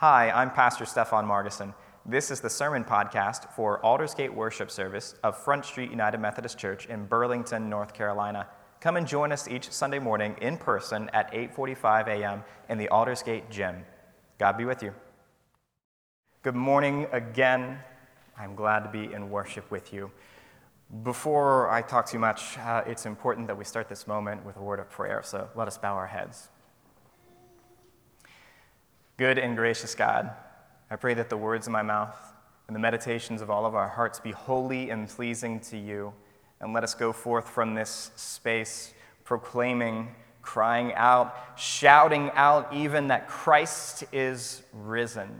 Hi, I'm Pastor Stefan Margison. This is the sermon podcast for Aldersgate Worship Service of Front Street United Methodist Church in Burlington, North Carolina. Come and join us each Sunday morning in person at 8:45 a.m. in the Aldersgate Gym. God be with you. Good morning again. I'm glad to be in worship with you. Before I talk too much, uh, it's important that we start this moment with a word of prayer, so let us bow our heads. Good and gracious God, I pray that the words of my mouth and the meditations of all of our hearts be holy and pleasing to you. And let us go forth from this space proclaiming, crying out, shouting out even that Christ is risen,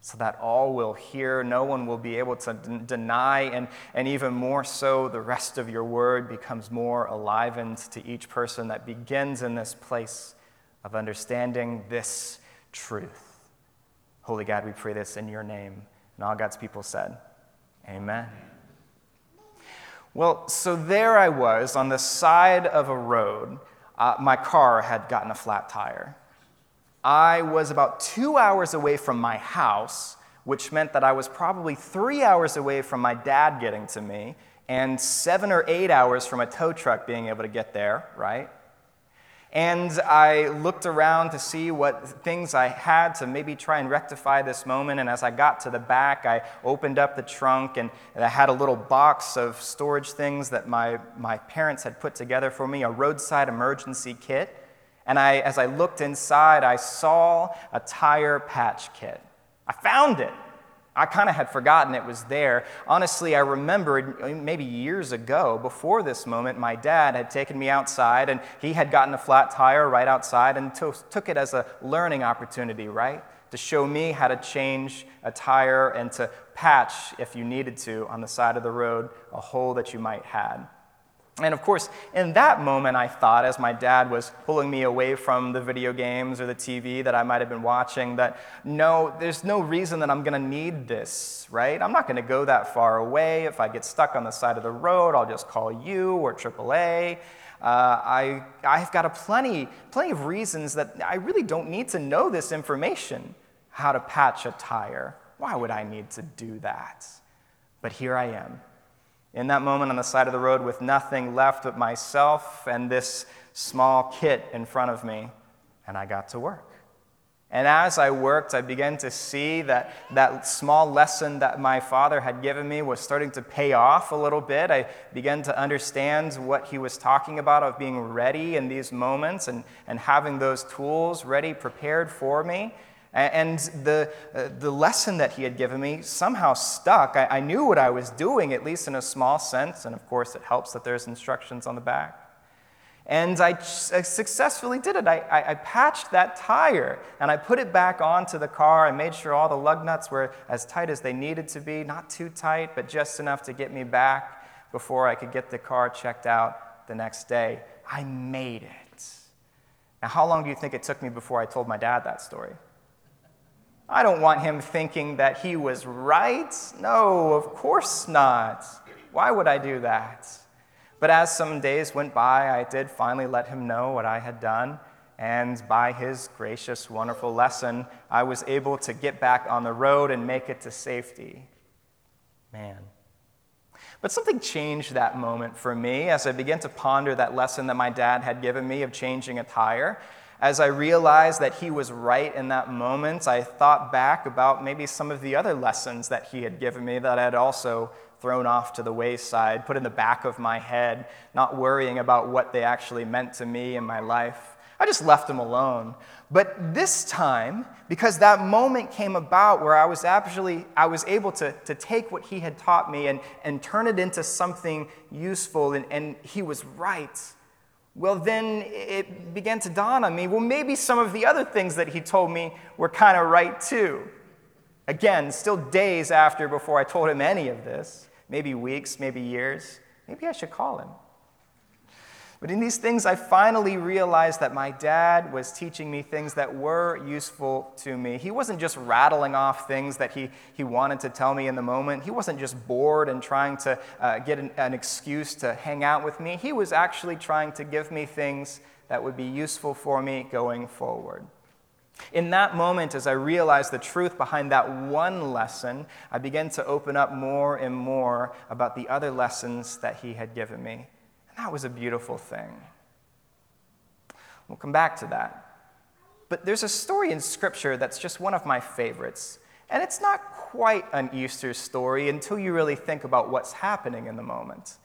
so that all will hear, no one will be able to d- deny, and, and even more so, the rest of your word becomes more alivened to each person that begins in this place of understanding this truth. Holy God, we pray this in your name. And all God's people said, Amen. Well, so there I was on the side of a road. Uh, my car had gotten a flat tire. I was about two hours away from my house, which meant that I was probably three hours away from my dad getting to me, and seven or eight hours from a tow truck being able to get there, right? And I looked around to see what things I had to maybe try and rectify this moment. And as I got to the back, I opened up the trunk and I had a little box of storage things that my, my parents had put together for me, a roadside emergency kit. And I, as I looked inside, I saw a tire patch kit. I found it. I kind of had forgotten it was there. Honestly, I remembered uh, maybe years ago, before this moment, my dad had taken me outside and he had gotten a flat tire right outside and to- took it as a learning opportunity, right? To show me how to change a tire and to patch, if you needed to, on the side of the road, a hole that you might had. And of course, in that moment, I thought, as my dad was pulling me away from the video games or the TV that I might have been watching, that no, there's no reason that I'm going to need this, right? I'm not going to go that far away. If I get stuck on the side of the road, I'll just call you or AAA. Uh, I, I've got a plenty, plenty of reasons that I really don't need to know this information how to patch a tire. Why would I need to do that? But here I am in that moment on the side of the road with nothing left but myself and this small kit in front of me, and I got to work. And as I worked, I began to see that that small lesson that my father had given me was starting to pay off a little bit. I began to understand what he was talking about of being ready in these moments and, and having those tools ready, prepared for me. And the, uh, the lesson that he had given me somehow stuck. I, I, knew what I was doing, at least in a small sense, and of course, it helps that there's instructions on the back. And I, I successfully did it. I, I, I, patched that tire and I put it back onto the car. I made sure all the lug nuts were as tight as they needed to be, not too tight, but just enough to get me back before I could get the car checked out the next day. I made it. Now, how long do you think it took me before I told my dad that story? I don't want him thinking that he was right. No, of course not. Why would I do that? But as some days went by, I did finally let him know what I had done. And by his gracious, wonderful lesson, I was able to get back on the road and make it to safety. Man. But something changed that moment for me as I began to ponder that lesson that my dad had given me of changing a tire. As I realized that he was right in that moment, I thought back about maybe some of the other lessons that he had given me that I had also thrown off to the wayside, put in the back of my head, not worrying about what they actually meant to me in my life. I just left them alone. But this time, because that moment came about where I was actually I was able to, to take what he had taught me and, and turn it into something useful, and, and he was right well, then it began to dawn on me well, maybe some of the other things that he told me were kind of right too. Again, still days after before I told him any of this, maybe weeks, maybe years. Maybe I should call him. But in these things, I finally realized that my dad was teaching me things that were useful to me. He wasn't just rattling off things that he, he wanted to tell me in the moment. He wasn't just bored and trying to uh, get an, an excuse to hang out with me. He was actually trying to give me things that would be useful for me going forward. In that moment, as I realized the truth behind that one lesson, I began to open up more and more about the other lessons that he had given me. That was a beautiful thing. We'll come back to that. But there's a story in Scripture that's just one of my favorites. And it's not quite an Easter story until you really think about what's happening in the moment.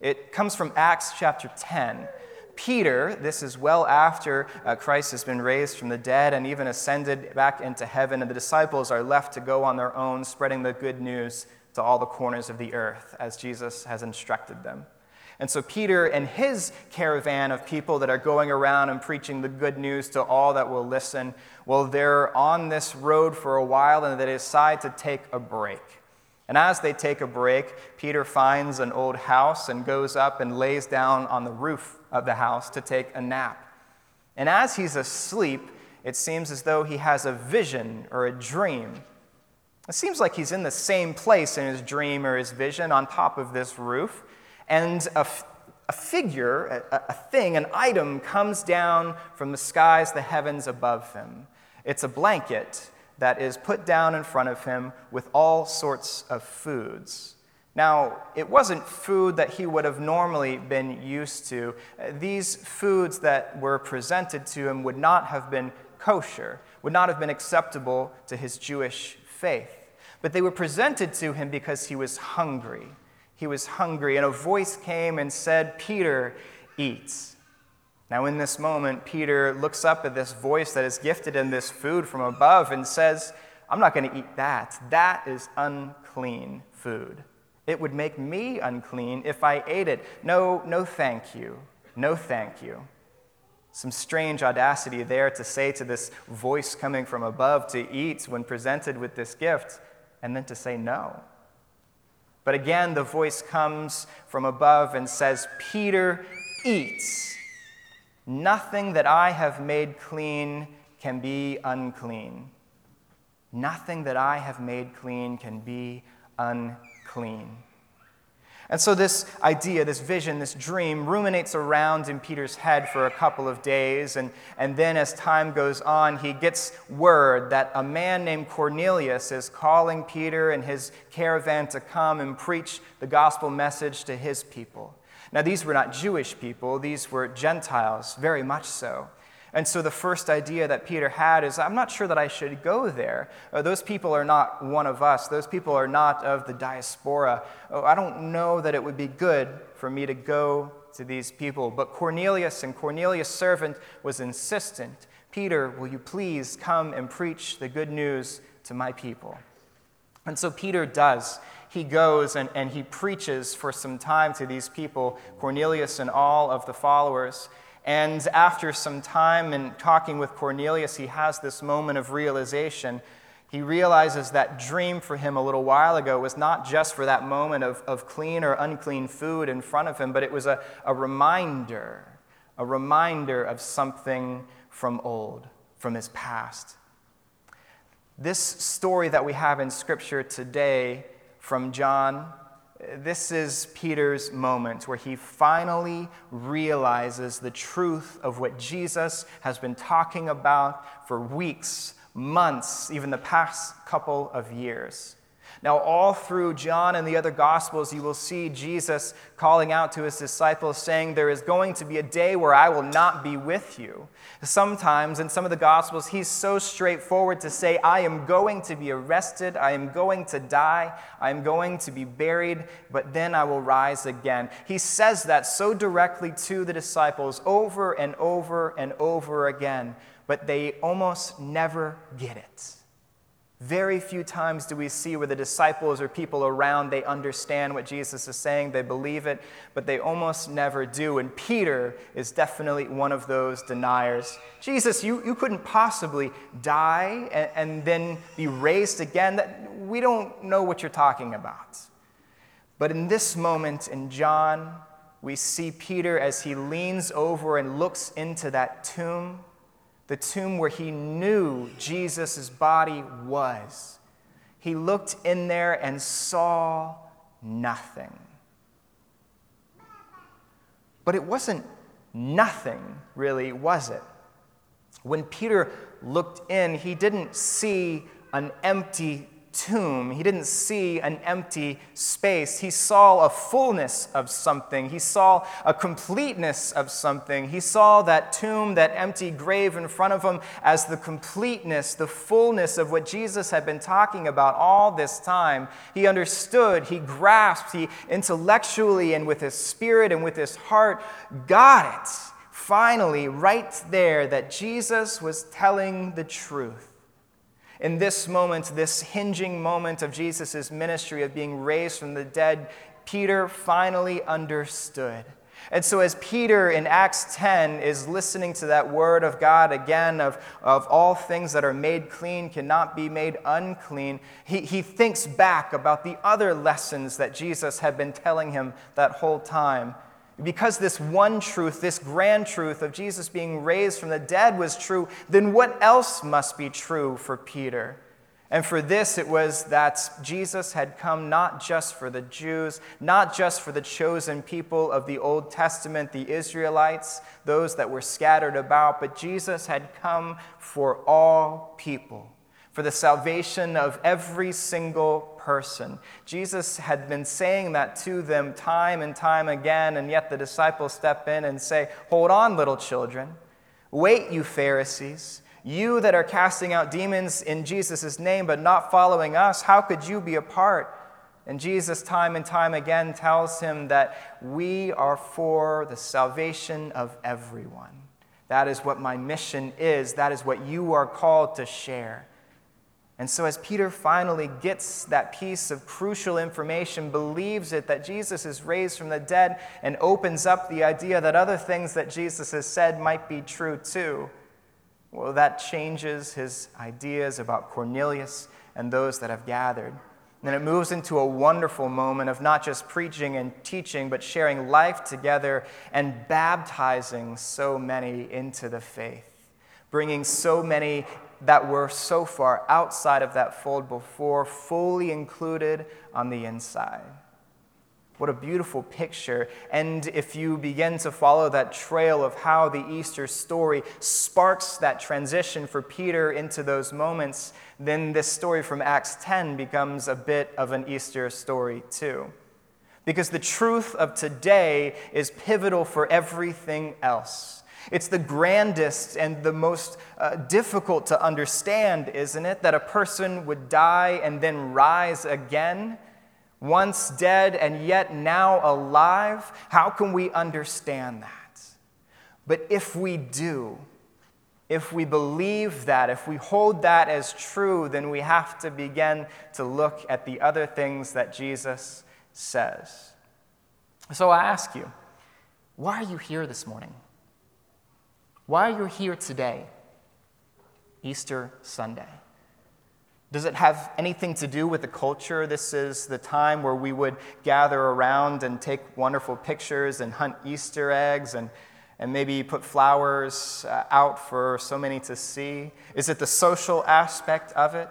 It comes from Acts chapter 10. Peter, this is well after uh, Christ has been raised from the dead and even ascended back into heaven, and the disciples are left to go on their own, spreading the good news to all the corners of the earth as Jesus has instructed them. And so, Peter and his caravan of people that are going around and preaching the good news to all that will listen, well, they're on this road for a while and they decide to take a break. And as they take a break, Peter finds an old house and goes up and lays down on the roof of the house to take a nap. And as he's asleep, it seems as though he has a vision or a dream. It seems like he's in the same place in his dream or his vision on top of this roof, and a, a figure, a, a thing, an item comes down from the skies, the heavens above him. It's a blanket that is put down in front of him with all sorts of foods. Now, it wasn't food that he would have normally been used to. These foods that were presented to him would not have been kosher, would not have been acceptable to his Jewish faith. But they were presented to him because he was hungry. He was hungry, and a voice came and said, Peter, eat. Now, in this moment, Peter looks up at this voice that is gifted in this food from above and says, I'm not going to eat that. That is unclean food. It would make me unclean if I ate it. No, no, thank you. No, thank you. Some strange audacity there to say to this voice coming from above to eat when presented with this gift, and then to say no. But again, the voice comes from above and says, Peter, eats. Nothing that I have made clean can be unclean. Nothing that I have made clean can be unclean. And so, this idea, this vision, this dream ruminates around in Peter's head for a couple of days. And, and then, as time goes on, he gets word that a man named Cornelius is calling Peter and his caravan to come and preach the gospel message to his people. Now, these were not Jewish people, these were Gentiles, very much so. And so the first idea that Peter had is I'm not sure that I should go there. Uh, those people are not one of us, those people are not of the diaspora. Oh, I don't know that it would be good for me to go to these people. But Cornelius and Cornelius' servant was insistent Peter, will you please come and preach the good news to my people? And so Peter does he goes and, and he preaches for some time to these people, Cornelius and all of the followers. And after some time in talking with Cornelius, he has this moment of realization. He realizes that dream for him a little while ago was not just for that moment of, of clean or unclean food in front of him, but it was a, a reminder, a reminder of something from old, from his past. This story that we have in Scripture today from John. This is Peter's moment where he finally realizes the truth of what Jesus has been talking about for weeks, months, even the past couple of years. Now, all through John and the other Gospels, you will see Jesus calling out to his disciples, saying, There is going to be a day where I will not be with you. Sometimes in some of the Gospels, he's so straightforward to say, I am going to be arrested, I am going to die, I am going to be buried, but then I will rise again. He says that so directly to the disciples over and over and over again, but they almost never get it. Very few times do we see where the disciples or people around they understand what Jesus is saying, they believe it, but they almost never do. And Peter is definitely one of those deniers. Jesus, you, you couldn't possibly die and, and then be raised again. That, we don't know what you're talking about. But in this moment in John, we see Peter as he leans over and looks into that tomb the tomb where he knew Jesus' body was. He looked in there and saw nothing. But it wasn't nothing, really, was it? When Peter looked in, he didn't see an empty tomb. He didn't see an empty space. He saw a fullness of something. He saw a completeness of something. He saw that tomb, that empty grave in front of him as the completeness, the fullness of what Jesus had been talking about all this time. He understood, he grasped, he intellectually and with his spirit and with his heart got it. Finally, right there, that Jesus was telling the truth in this moment, this hinging moment of Jesus' ministry of being raised from the dead, Peter finally understood. And so, as Peter in Acts 10 is listening to that word of God again, of, of all things that are made clean cannot be made unclean, he, he thinks back about the other lessons that Jesus had been telling him that whole time. Because this one truth, this grand truth of Jesus being raised from the dead was true, then what else must be true for Peter? And for this, it was that Jesus had come not just for the Jews, not just for the chosen people of the Old Testament, the Israelites, those that were scattered about, but Jesus had come for all people for the salvation of every single person. Jesus had been saying that to them time and time again, and yet the disciples step in and say, Hold on, little children. Wait, you Pharisees. You that are casting out demons in Jesus' name but not following us, how could you be a part? And Jesus, time and time again, tells him that we are for the salvation of everyone. That is what my mission is. That is what you are called to share. And so, as Peter finally gets that piece of crucial information, believes it that Jesus is raised from the dead, and opens up the idea that other things that Jesus has said might be true too, well, that changes his ideas about Cornelius and those that have gathered. And then it moves into a wonderful moment of not just preaching and teaching, but sharing life together and baptizing so many into the faith bringing so many that were so far outside of that fold before, fully included on the inside. What a beautiful picture. And if you begin to follow that trail of how the Easter story sparks that transition for Peter into those moments, then this story from Acts 10 becomes a bit of an Easter story, too. Because the truth of today is pivotal for everything else. It's the grandest and the most uh, difficult to understand, isn't it? That a person would die and then rise again, once dead and yet now alive. How can we understand that? But if we do, if we believe that, if we hold that as true, then we have to begin to look at the other things that Jesus says. So I ask you, why are you here this morning? Why you're you here today, Easter Sunday? Does it have anything to do with the culture? This is the time where we would gather around and take wonderful pictures and hunt Easter eggs and, and maybe put flowers uh, out for so many to see. Is it the social aspect of it?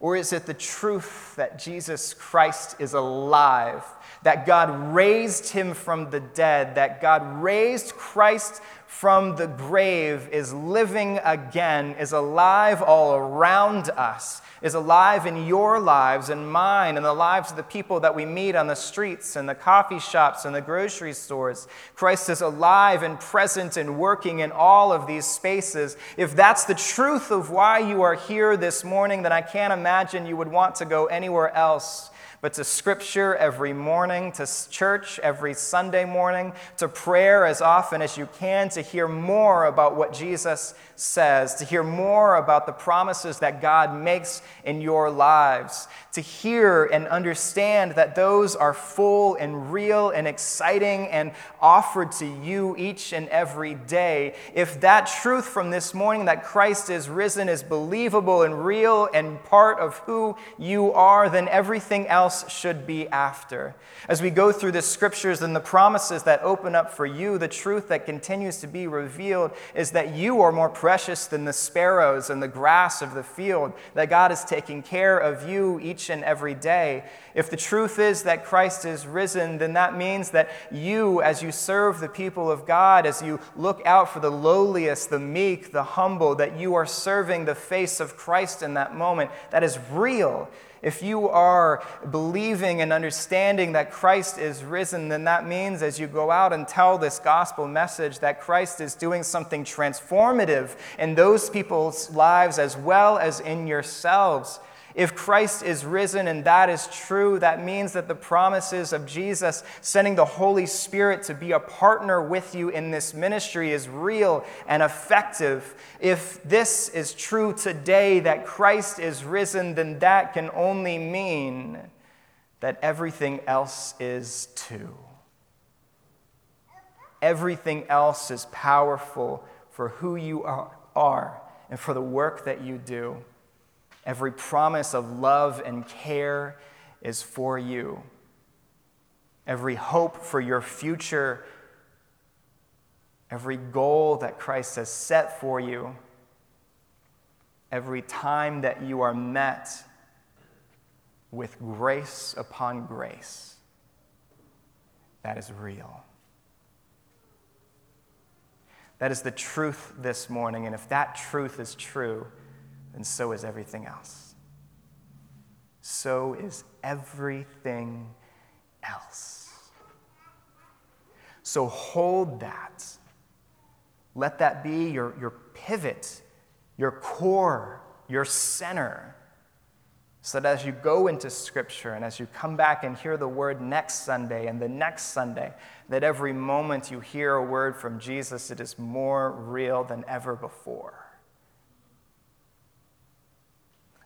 Or is it the truth that Jesus Christ is alive, that God raised him from the dead, that God raised Christ from the grave, is living again, is alive all around us, is alive in your lives and mine and the lives of the people that we meet on the streets and the coffee shops and the grocery stores. Christ is alive and present and working in all of these spaces. If that's the truth of why you are here this morning, then I can't imagine you would want to go anywhere else but to scripture every morning, to church every Sunday morning, to prayer as often as you can, to hear more about what Jesus says, to hear more about the promises that God makes in your lives, to hear and understand that those are full and real and exciting and offered to you each and every day. If that truth from this morning that Christ is risen is believable and real and part of who you are, then everything else should be after. As we go through the scriptures and the promises that open up for you, the truth that continues to be revealed is that you are more precious than the sparrows and the grass of the field, that God is taking care of you each and every day. If the truth is that Christ is risen, then that means that you, as you serve the people of God, as you look out for the lowliest, the meek, the humble, that you are serving the face of Christ in that moment. That is real. If you are believing and understanding that Christ is risen, then that means as you go out and tell this gospel message that Christ is doing something transformative in those people's lives as well as in yourselves. If Christ is risen and that is true, that means that the promises of Jesus sending the Holy Spirit to be a partner with you in this ministry is real and effective. If this is true today, that Christ is risen, then that can only mean that everything else is too. Everything else is powerful for who you are and for the work that you do. Every promise of love and care is for you. Every hope for your future, every goal that Christ has set for you, every time that you are met with grace upon grace, that is real. That is the truth this morning. And if that truth is true, and so is everything else. So is everything else. So hold that. Let that be your, your pivot, your core, your center. So that as you go into Scripture and as you come back and hear the word next Sunday and the next Sunday, that every moment you hear a word from Jesus, it is more real than ever before.